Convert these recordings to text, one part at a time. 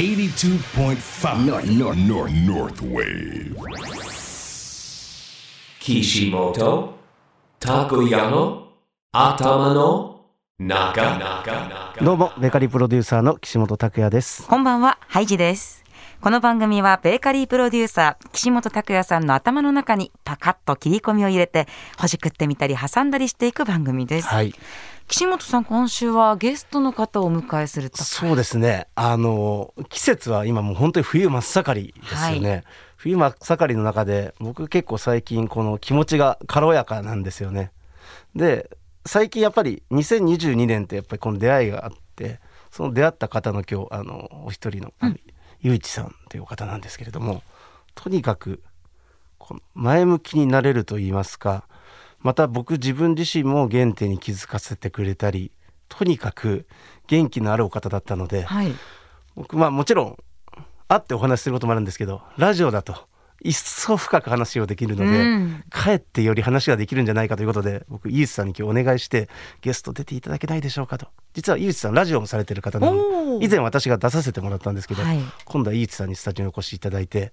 82.5 North, North, North, North Wave. Kishimoto の中どうもベーカリープロデューサーの岸本拓也ですこんばんは、ハイジです。この番組はベーカリープロデューサー岸本拓也さんの頭の中にパカッと切り込みを入れてほじくってみたり挟んだりしていく番組です。はい。岸本さん今週はゲストの方をお迎えすると。そうですね。あの季節は今もう本当に冬真っ盛りですよね、は冬真っ盛りの中で僕結構最近この気持ちが軽やかなんですよね。で最近やっぱり2022年ってやっぱりこの出会いがあってその出会った方の今日あのお一人の、あのゆういちさんという方なんですけれどもとにかく前向きになれると言いますかまた僕自分自身も原点に気づかせてくれたりとにかく元気のあるお方だったので、はい。僕まあもちろん会ってお話しすることもあるんですけどラジオだと一層深く話をできるので、うんかえってより話ができるんじゃないかということで僕井内さんに今日お願いしてゲスト出ていただけないでしょうかと実は井内さんラジオもされてる方なので以前私が出させてもらったんですけど、はい今度は井内さんにスタジオにお越しいただいて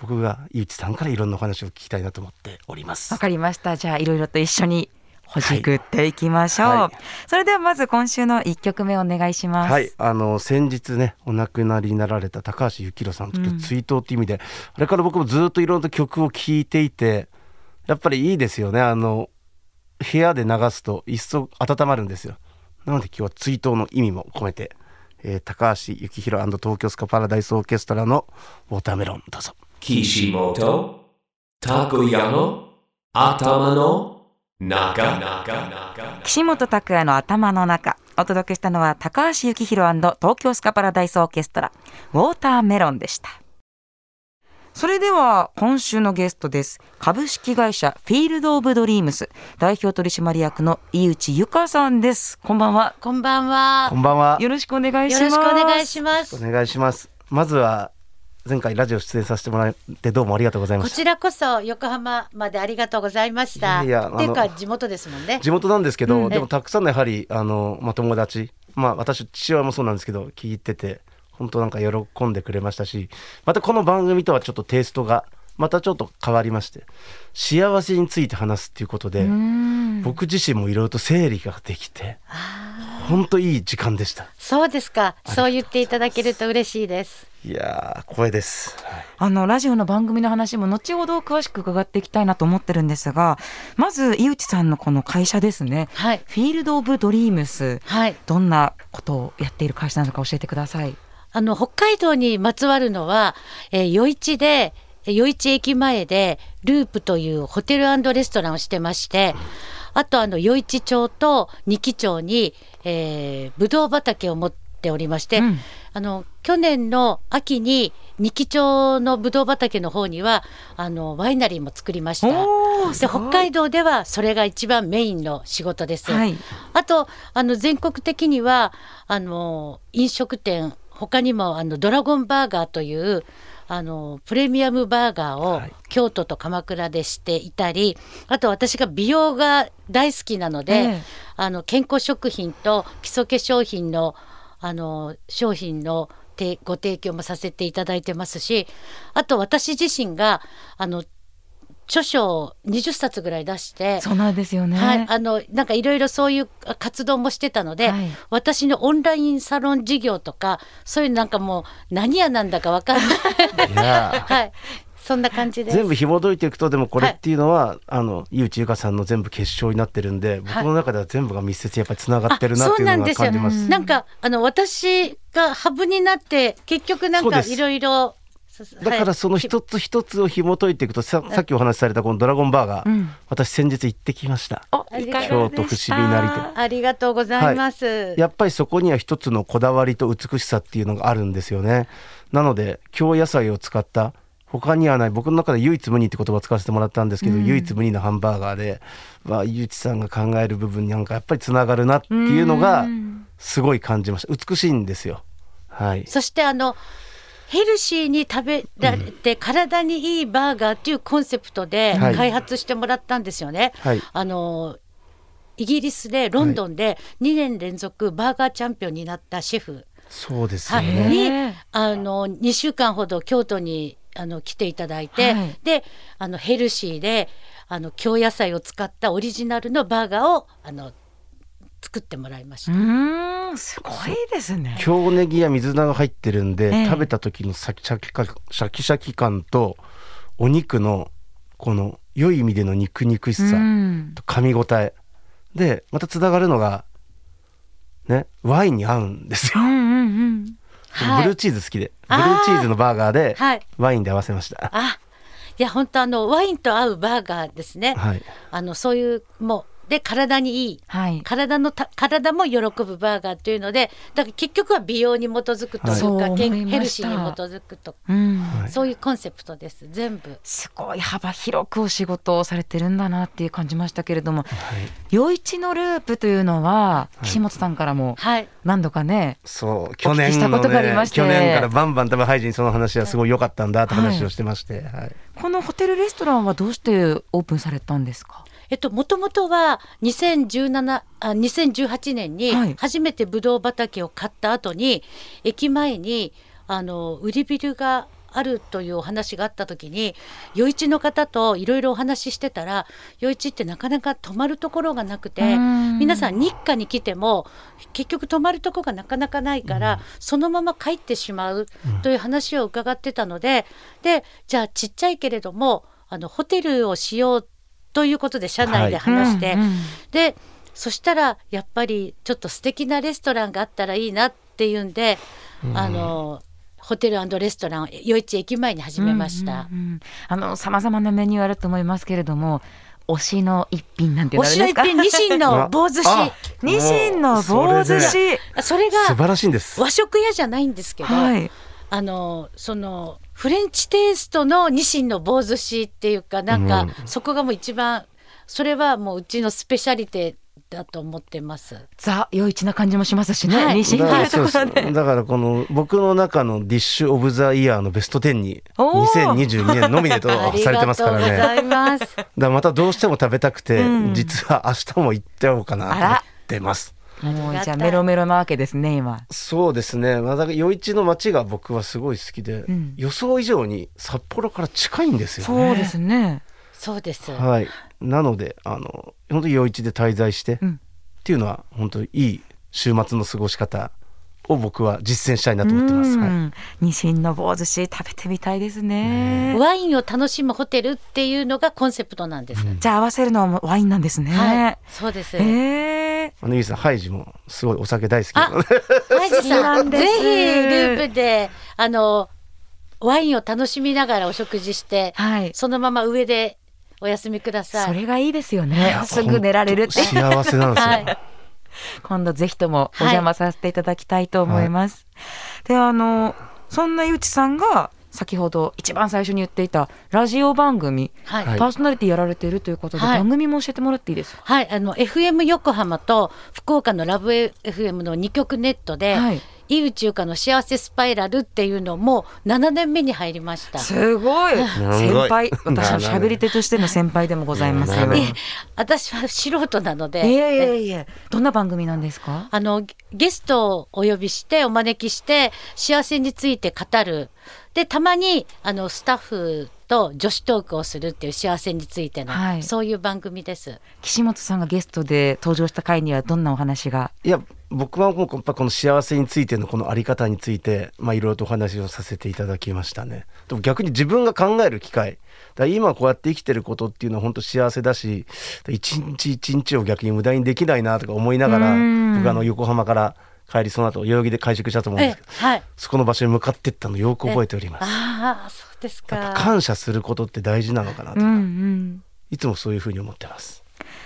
僕が井内さんからいろんなお話を聞きたいなと思っておりますわ。かりました。じゃあいろいろと一緒にほじくっていきましょう。はい。はいそれではまず今週の一曲目お願いします。はい、あの先日ねお亡くなりになられた高橋幸宏さんとうん。追悼っていう意味で、あれから僕もずっといろんな曲を聴いていてやっぱりいいですよね。あの部屋で流すと一層温まるんですよ。なので今日は追悼の意味も込めて、えー高橋幸宏東京スカパラダイスオーケストラのウォーターメロンどうぞ。Kishimoto Takuya 頭の中。岸本拓也の頭の中。お届けしたのは高橋幸宏東京スカパラダイスオーケストラ。ウォーターメロンでした。それでは今週のゲストです。株式会社フィールドオブドリームス。代表取締役の井内由香さんです。こんばんは。こんばんは。こ。んばんは。よろしくお願いしよます。ろしくお願いします。お願いします。まずは前回ラジオ出演させてもらってどうもありがとうございましたこちらこそ横浜までありがとうございました。いやっていうか地元ですもんね。地元なんですけど、うんでもたくさんのやはりあの、まあ、友達まあ私父親もそうなんですけど聞いてて本当なんか喜んでくれましたしまたこの番組とはちょっとテイストがまたちょっと変わりまして幸せについて話すっていうことで僕自身もいろいろと整理ができて本当いい時間でしたそうですか。そう言っていただけると嬉しいです。いやー光栄です、はいあのラジオの番組の話も後ほど詳しく伺っていきたいなと思ってるんですがまず井内さんのこの会社ですねはい。フィールド・オブ・ドリームスはい。どんなことをやっている会社なのか教えてください。あの北海道にまつわるのは、えー、余市で余市駅前でループというホテルレストランをしてまして、あとあの余市町と二木町に、えー、ブドウ畑を持っておりまして、うんあの去年の秋に二木町のブドウ畑の方にはあのワイナリーも作りました。で北海道ではそれが一番メインの仕事です。はいあとあの全国的にはあの飲食店他にもあのドラゴンバーガーというあのプレミアムバーガーをはい。京都と鎌倉でしていたり、あと私が美容が大好きなので、ええ。あの健康食品と基礎化粧品のあの商品のてご提供もさせていただいてますしあと私自身があの著書を20冊ぐらい出してそうなんですよね。はい、あのなんかいろいろそういう活動もしてたので、はい。私のオンラインサロン事業とかそういうなんかもう何屋なんだかわかんない。い はい。そんな感じです。全部紐解いていくとでもこれっていうのは、あの井内由香さんの全部結晶になってるんで僕の中では全部が密接にやっぱりつながってるなっていうのが感じます。なんかあの私がハブになって結局なんかいろいろだからその一つ一つを紐解いていくとささっきお話しされたこのドラゴンバーガー、うん。私先日行ってきました。京都伏見成田。ありがとうございます、やっぱりそこには一つのこだわりと美しさっていうのがあるんですよね。なので京野菜を使った他にはない僕の中で唯一無二って言葉を使わせてもらったんですけど、唯一無二のハンバーガーで、まあ、井内さんが考える部分になんかやっぱりつながるなっていうのがすごい感じました。美しいんですよ。はい。そしてあのヘルシーに食べられて、体にいいバーガーっていうコンセプトではい。開発してもらったんですよね。はい。あのイギリスでロンドンで2年連続バーガーチャンピオンになったシェフ。そうですね。にねあの2週間ほど京都にあの来ていただいて、はい。であのヘルシーであの京野菜を使ったオリジナルのバーガーをあの作ってもらいましうた。ーんすごいですね。京ネギや水菜が入ってるんで、ええ食べた時のシャキシャキ感シャキシャキ感とお肉のこの良い意味での肉肉しさ、うんと噛み応えでまたつながるのがねワインに合うんですよ、うんうんうん。はいブルーチーズ好きでブルあーーチーズのバーガーではいワインで合わせましたあいや本当あのワインと合うバーガーですね。はいあのそういうもうで体にいい。はい。体のた体も喜ぶバーガーというのでだから結局は美容に基づくというか、ヘルシーに基づくと、うん。はいそういうコンセプトです全部。すごい幅広くお仕事をされてるんだなっていう感じましたけれども、余一のループというのは岸本さんからもはい。何度かね、そう去お聞き年のしたことがありまねして。去年からバンバン多分ハイジにその話はすごい良かったんだって話をしてまして、はい。このホテルレストランはどうしてオープンされたんですか？えっともともとは2017あ2018年にはい。初めてブドウ畑を買った後に、駅前にあの売りビルがあるというお話があった時に余一の方といろいろお話ししてたら余一ってなかなか泊まるところがなくてうん。皆さん日課に来ても結局泊まるところがなかなかないから、そのまま帰ってしまうという話を伺ってたので、でじゃあちっちゃいけれどもあのホテルをしようということで社内で話して、うんうんでそしたらやっぱりちょっと素敵なレストランがあったらいいなっていうんで、あのホテルレストランを余市駅前に始めました。うんうんうんあの様々なメニューあると思いますけれども、推しの一品なんていうおのあるんですか？しの一品ニシンの棒寿司あニシンの棒寿司。それが素晴らしいんです和食屋じゃないんですけど、はい。あのそのフレンチテイストのニシンの棒寿司っていうかなんか、うんそこがもう一番それはもううちのスペシャリテだと思ってます。ザ余一な感じもしますしね。はいニシンだからころで。だからこの僕の中のディッシュ・オブ・ザ・イヤーのベスト10におー2022年ノミネートあ りされてがとうごますからねだかざいます。らまたどうしても食べたくて、うん実は明日も行っておうかなと思ってますもうじゃあメロメロなわけですね今。そうですねまあだ余市の街が僕はすごい好きで、ん予想以上に札幌から近いんですよねそうですね。そうです。はいなのであの本当に余市で滞在して、うんっていうのは本当にいい週末の過ごし方を僕は実践したいなと思ってます、はいうんニシンの棒寿司食べてみたいですね。ワインを楽しむホテルっていうのがコンセプトなんです。じゃあ合わせるのはワインなんですね。はい、そうです。ええあのゆいさんハイジもすごいお酒大好きなあのでハイジさん、ぜひループであのワインを楽しみながらお食事して、はい。そのまま上でお休みください。それがいいですよね。すぐ寝られるって。幸せなんですよ、はい今度ぜひともお邪魔させていただきたいと思います。で、あの、そんなゆうちさんが先ほど一番最初に言っていたラジオ番組、はい。はい。パーソナリティやられているということで、はい。番組も教えてもらっていいですか？はい、あの FM 横浜と福岡のラブ FM の2局ネットで、はい井宇宙化の幸せスパイラルっていうのも7年目に入りました。すごい。先輩。私のな喋り手としての先輩でもございます。よ。私は素人なので、いえいえいえ。どんな番組なんですか？あのゲストをお呼びしてお招きして幸せについて語る。でたまにあのスタッフと女子トークをするっていう幸せについての、はい。そういう番組です。岸本さんがゲストで登場した回にはどんなお話が？いや僕はもうやっぱこの幸せについてのこのあり方についてまあいろいろとお話をさせていただきましたね。でも逆に自分が考える機会。だ今こうやって生きてることっていうのは本当幸せだし一日一日を逆に無駄にできないなとか思いながらうん。僕あの横浜から帰りその後代々木で会食したと思うんですけどはい。そこの場所に向かってったのよく覚えております。ああそうですか。感謝することって大事なのかなと、うんうん。いつもそういうふうに思ってます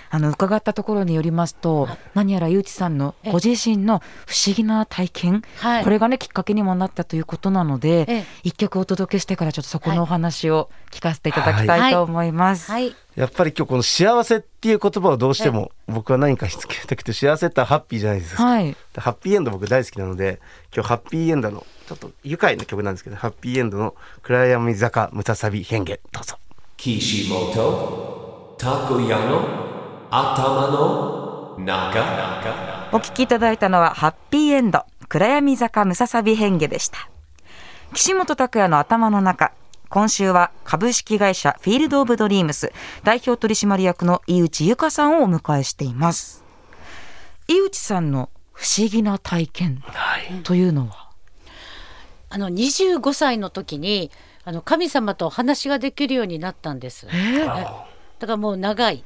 あの伺ったところによりますと何やらゆうちさんのご自身の不思議な体験、はい。これがねきっかけにもなったということなので、ええ。一曲お届けしてからちょっとそこはいのお話を聞かせていただきたいと思います。はい。やっぱり今日この幸せっていう言葉をどうしても僕は何かしつけたくて幸せってハッピーじゃないですか、はい。でハッピーエンド僕大好きなので今日ハッピーエンドのちょっと愉快な曲なんですけどハッピーエンドの暗闇坂ムササビ変幻どうぞ。Kishimoto Takoyano Atama no Naga お聞きいただいたのはハッピーエンド。暗闇坂ムササビ変化でした。岸本拓也の頭の中。今週は株式会社フィールド・オブ・ドリームス代表取締役の井内由香さんをお迎えしています。井内さんの不思議な体験というのは、あの25歳の時にあの神様とお話ができるようになったんです。えー。だからもう長い。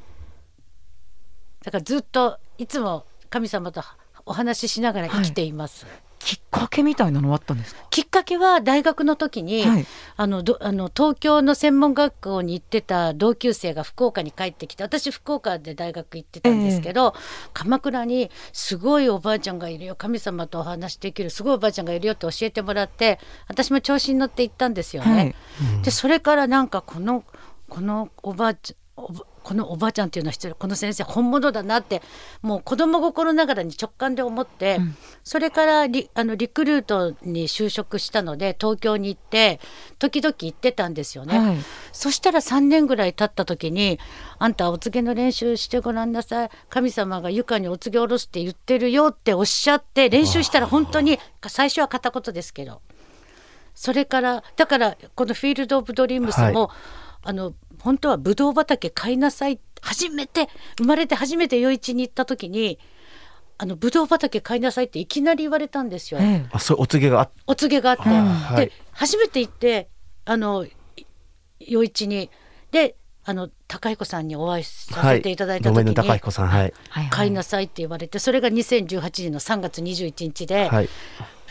だからずっといつも神様とお話ししながら生きています。きっかけみたいなのはあったんですか？きっかけは大学の時に、はい。あのどあの東京の専門学校に行ってた同級生が福岡に帰ってきて私福岡で大学行ってたんですけど、鎌倉にすごいおばあちゃんがいるよ。神様とお話できるすごいおばあちゃんがいるよって教えてもらって私も調子に乗って行ったんですよね。はい。でそれからなんかこのこのおばあちゃんこのおばあちゃんっていうのは失礼この先生本物だなってもう子供心ながらに直感で思って、それからリあのリクルートに就職したので東京に行って時々行ってたんですよね。はい。そしたら3年ぐらい経った時に「あんたお告げの練習してごらんなさい。神様が床にお告げ下ろすって言ってるよ」っておっしゃって練習したら本当に最初は片言ですけど。それからだからこの「フィールド・オブ・ドリームスも」あの本当はブドウ畑買いなさい。初めて生まれて初めて余市に行った時にあのブドウ畑買いなさいっていきなり言われたんですよ。ええ。あそうお告げがあっお告げがあって、はい。で初めて行ってあのい余市に。であの高彦さんにお会いさせてい。ただいた時に、路面の高彦さん。はい。はい買いなさいって言われてそれが2018年の3月21日で、はい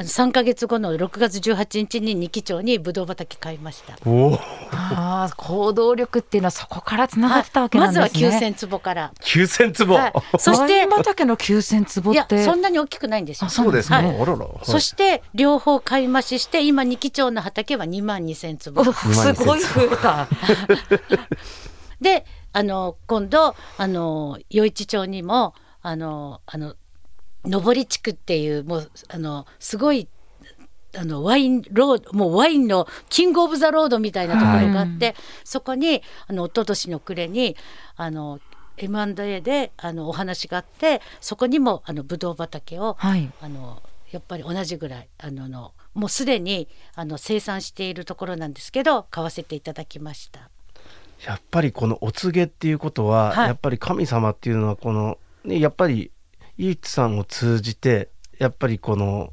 あの3か月後の6月18日に二木町にブドウ畑買いました。おお。ああ行動力っていうのはそこからつながってたわけなんですね、まずは9000坪から。9000坪、はい。そしてワイン畑の9000坪いやってそんなに大きくないんですよ。あそうですかはい。あらら、そして両方買い増しして今二木町の畑は2万2000坪。おすごい増えた。であの今度あの余市町にもあのあの上り地区っていうもうあのすごいあのワインロードもうワインの King of the Road みたいなところがあって、そこにあの一昨年の暮れにあの M&A であのお話があってそこにもあのブドウ畑を、はい。あのやっぱり同じぐらいあののもうすでにあの生産しているところなんですけど買わせていただきました。やっぱりこのお告げっていうことは、はい。やっぱり神様っていうのはこの、ね、やっぱり井内さんを通じてやっぱりこの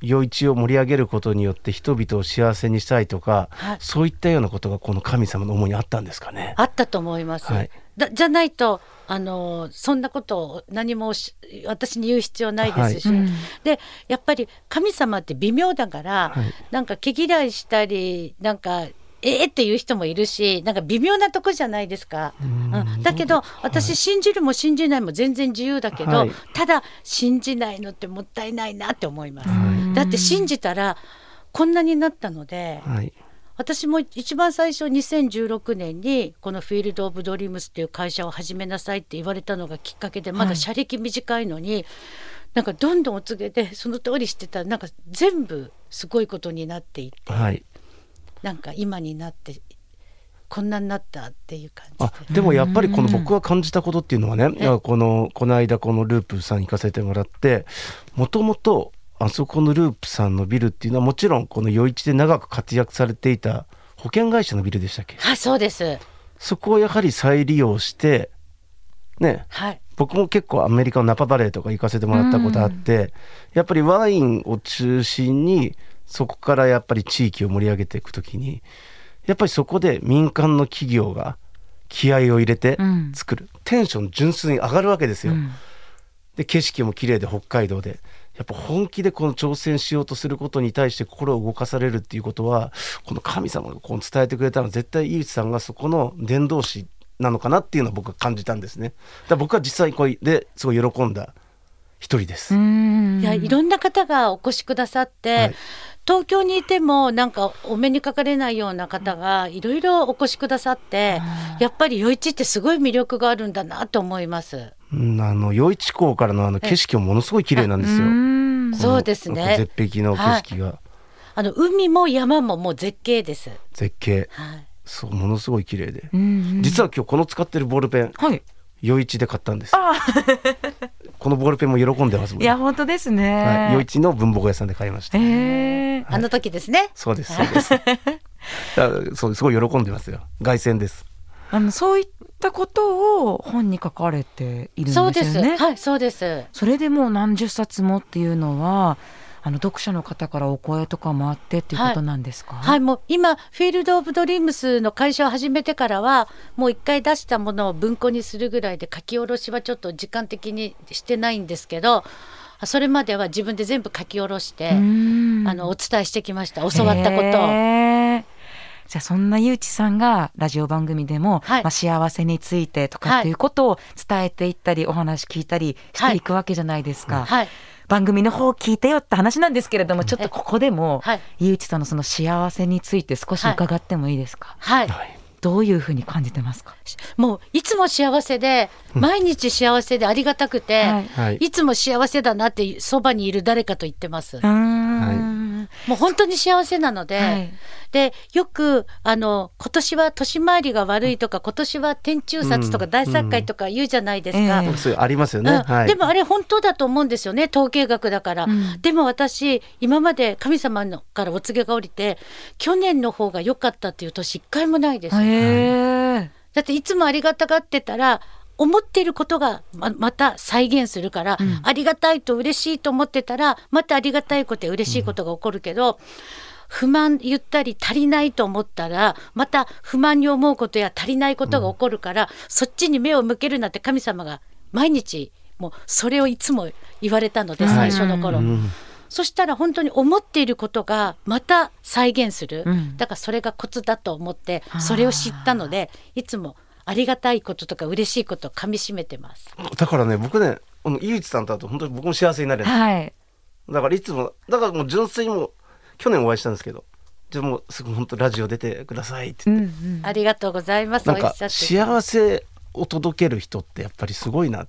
余市を盛り上げることによって人々を幸せにしたいとか、はい。そういったようなことがこの神様の思いにあったんですかね。あったと思います。はい。だじゃないとあのそんなことを何もし私に言う必要ないですし、はい。うん。でやっぱり神様って微妙だから、はい。なんか毛嫌いしたりなんかえーっていう人もいるしなんか微妙なとこじゃないですか。うん。だけど私信じるも信じないも全然自由だけど、はい。ただ信じないのってもったいないなって思います。はだって信じたらこんなになったので。はい。私も一番最初2016年にこのフィールド・オブ・ドリームスっていう会社を始めなさいって言われたのがきっかけでまだ社歴短いのに、なんかどんどんお告げでその通りしてたらなんか全部すごいことになっていって、はいなんか今になってこんなになったっていう感じで。あでもやっぱりこの僕が感じたことっていうのはね、えいやこのこの間このループさん行かせてもらってもともとあそこのループさんのビルっていうのはもちろんこの余市で長く活躍されていた保険会社のビルでしたっけ？はいそうです。そこをやはり再利用してね。はい。僕も結構アメリカのナパバレーとか行かせてもらったことあって、やっぱりワインを中心にそこからやっぱり地域を盛り上げていくときにやっぱりそこで民間の企業が気合を入れてうん。作る、テンション純粋に上がるわけですよ。うん。で景色も綺麗で北海道で。やっぱ本気でこの挑戦しようとすることに対して心を動かされるっていうことはこの神様がこう伝えてくれたのは絶対井内さんがそこの伝道師なのかなっていうのは僕は感じたんですね。だ僕は実際これですごい喜んだ一人です。うん。いやいろんな方がお越しくださって、はい。東京にいてもなんかお目にかかれないような方がいろいろお越しくださって、やっぱり余市ってすごい魅力があるんだなと思います。うんあの余市港からのあの景色もものすごい綺麗なんですよ。うん。そうですね。絶壁の景色が、あの海も山ももう絶景です。絶景。はい。そうものすごい綺麗で、うん。実は今日この使ってるボールペン。はい余市で買ったんです。このボールペンも喜んでますもんいや本当ですね、はい、余市の文房具屋さんで買いました、えー。あの時ですね。そうですそうです。そうすごい喜んでますよ。凱旋です。あのそういったことを本に書かれているんですよね。そうです。はい、そうです。それでもう何十冊もっていうのはあの読者の方からお声とかもあってっていうことなんですか、はい、もう今フィールド・オブ・ドリームスの会社を始めてからはもう一回出したものを文庫にするぐらいで書き下ろしはちょっと時間的にしてないんですけどそれまでは自分で全部書き下ろして、うん。あのお伝えしてきました。教わったことを。じゃあそんなゆうちさんがラジオ番組でも、はい。まあ、幸せについてとかっていうことを伝えていったり、お話聞いたりしていくわけじゃないですか、はい、番組の方を聞いてよって話なんですけれどもちょっとここでも、はい。ゆうちさんのその幸せについて少し伺ってもいいですか、はい、どういうふうに感じてますか？もういつも幸せで毎日幸せでありがたくて、はい。はい。い、つも幸せだなってそばにいる誰かと言ってます。うーん。もう本当に幸せなので、はいでよくあの今年は年回りが悪いとか今年は天中殺とかうん。大殺界とか言うじゃないですか。ええそういうありますよね、うん。はい。でもあれ本当だと思うんですよね統計学だから、うん。でも私今まで神様のからお告げが降りて去年の方が良かったっていう年一回もないです、へえだっていつもありがたがってたら思っていることがままた再現するから、うん。ありがたいと嬉しいと思ってたらまたありがたいことや嬉しいことが起こるけど、不満言ったり足りないと思ったらまた不満に思うことや足りないことが起こるから、そっちに目を向けるなって神様が毎日もうそれをいつも言われたので、はい。最初の頃。うん。そしたら本当に思っていることがまた再現する、うん。だからそれがコツだと思ってそれを知ったのでいつもありがたいこととか嬉しいことをかみしめてます。だからね僕ねこの井内さんと会うと本当に僕も幸せになれる。はい。だからいつもだからもう純粋にもう去年お会いしたんですけどじゃあもうすぐ本当ラジオ出てくださいってうん言って、うんありがとうございます。なんか幸せを届ける人ってやっぱりすごいな。だか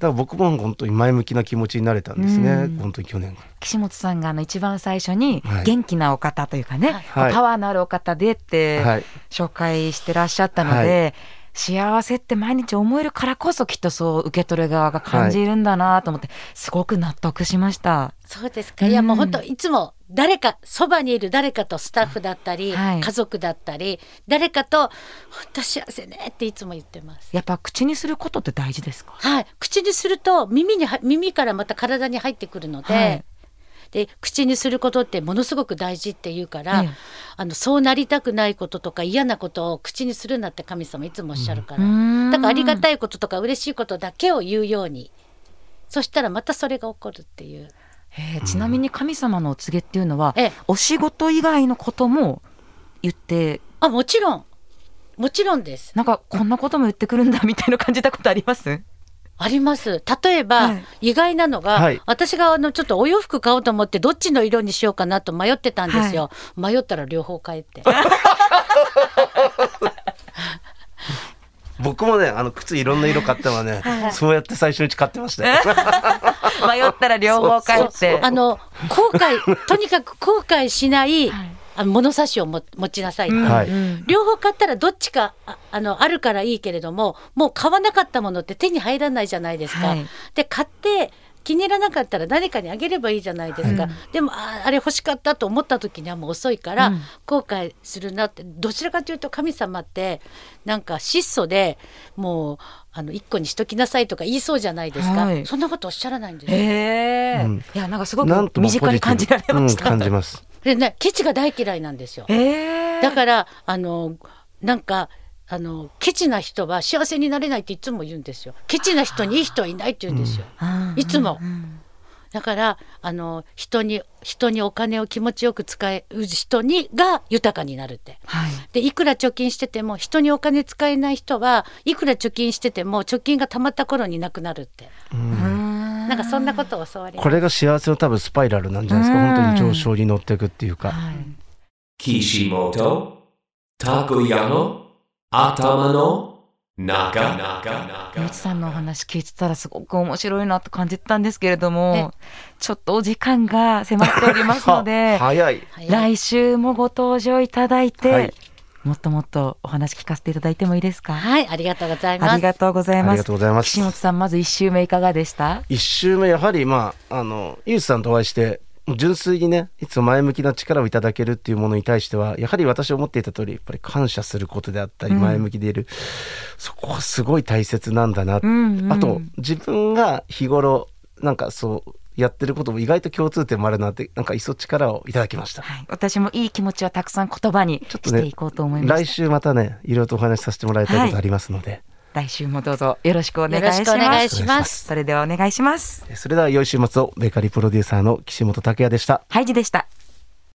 ら僕も本当に前向きな気持ちになれたんですね、うん。本当に去年岸本さんがあの一番最初にはい。元気なお方というかね、はい。パワーのあるお方でってはい。紹介してらっしゃったので、幸せって毎日思えるからこそきっとそう受け取る側が感じるんだなと思って、すごく納得しました。そうですか。いやもう本当いつも誰かそばにいる誰かとスタッフだったり、はい家族だったり誰かと本当幸せねっていつも言ってます。やっぱ口にすることって大事ですか？はい、口にすると耳には耳からまた体に入ってくるので、はいで口にすることってものすごく大事っていうから、ええ。あのそうなりたくないこととか嫌なことを口にするなって神様いつもおっしゃるから、だからありがたいこととか嬉しいことだけを言うように。そしたらまたそれが起こるっていう。へえちなみに神様のお告げっていうのは、ええ。お仕事以外のことも言ってあもちろん。もちろんです。なんかこんなことも言ってくるんだみたいな感じたことあります？あります。例えば、はい。意外なのが、はい。私があのちょっとお洋服買おうと思ってどっちの色にしようかなと迷ってたんですよ、迷ったら両方買えって。僕もねあの靴いろんな色買ったのはね、そうやって最初に買ってましたよ。迷ったら両方帰って。あの後悔とにかく後悔しない、あの物差しをも持ちなさいって、はいう。ん。両方買ったらどっちかああのあるからいいけれどももう買わなかったものって手に入らないじゃないですか。はい。で買って気に入らなかったら誰かにあげればいいじゃないですか、でもああれ欲しかったと思った時にはもう遅いから、うん。後悔するなって。どちらかというと神様ってなんか質素でもうあの一個にしときなさいとか言いそうじゃないですか、はい。そんなことおっしゃらないんですよ。へえ、うん。いやなんかすごく身近に感じられました、うん、感じますでねケチが大嫌いなんですよ。へえだからあのなんかあのケチな人は幸せになれないっていつも言うんですよ。ケチな人にいい人はいないって言うんですよ。いつもだからあの人に人にお金を気持ちよく使える人にが豊かになるって。はいでいくら貯金してても人にお金使えない人はいくら貯金してても貯金がたまった頃になくなるって。なんかそんなことを教わりまこれが幸せの多分スパイラルなんじゃないですか。うん。本当に上昇に乗っていくっていうか、はい Kishimoto Takoyano Atamano Naga Naga ゆうちさんのお話聞いてたらすごく面白いなと感じたんですけれどえ。もちょっとお時間が迫っておりますので 来週もご登場いただいて、はいもっともっとお話聞かせていただいてもいいですか？はい、ありがとうございます。ありがとうございます。ありがとうございます。岸本さんまず一周目いかがでした？一周目やはりまああのユースさんとお会いして純粋にねいつも前向きな力をいただけるっていうものに対してはやはり私思っていた通りやっぱり感謝することであったりうん。前向きでいる、そこはすごい大切なんだな、うんうん。あと自分が日頃なんかそうやってることも意外と共通点もあるなってなんかいっそ力をいただきました。はい、私もいい気持ちはたくさん言葉にちょっとねしていこうと思いま来す、週またねいろいろとお話しさせてもらいたいことありますので、来週もどうぞよろしくお願いよろししますくお願いします。それではお願いします。それでは良い週末をベーカリープロデューサーの岸本拓也でした。ハイジでした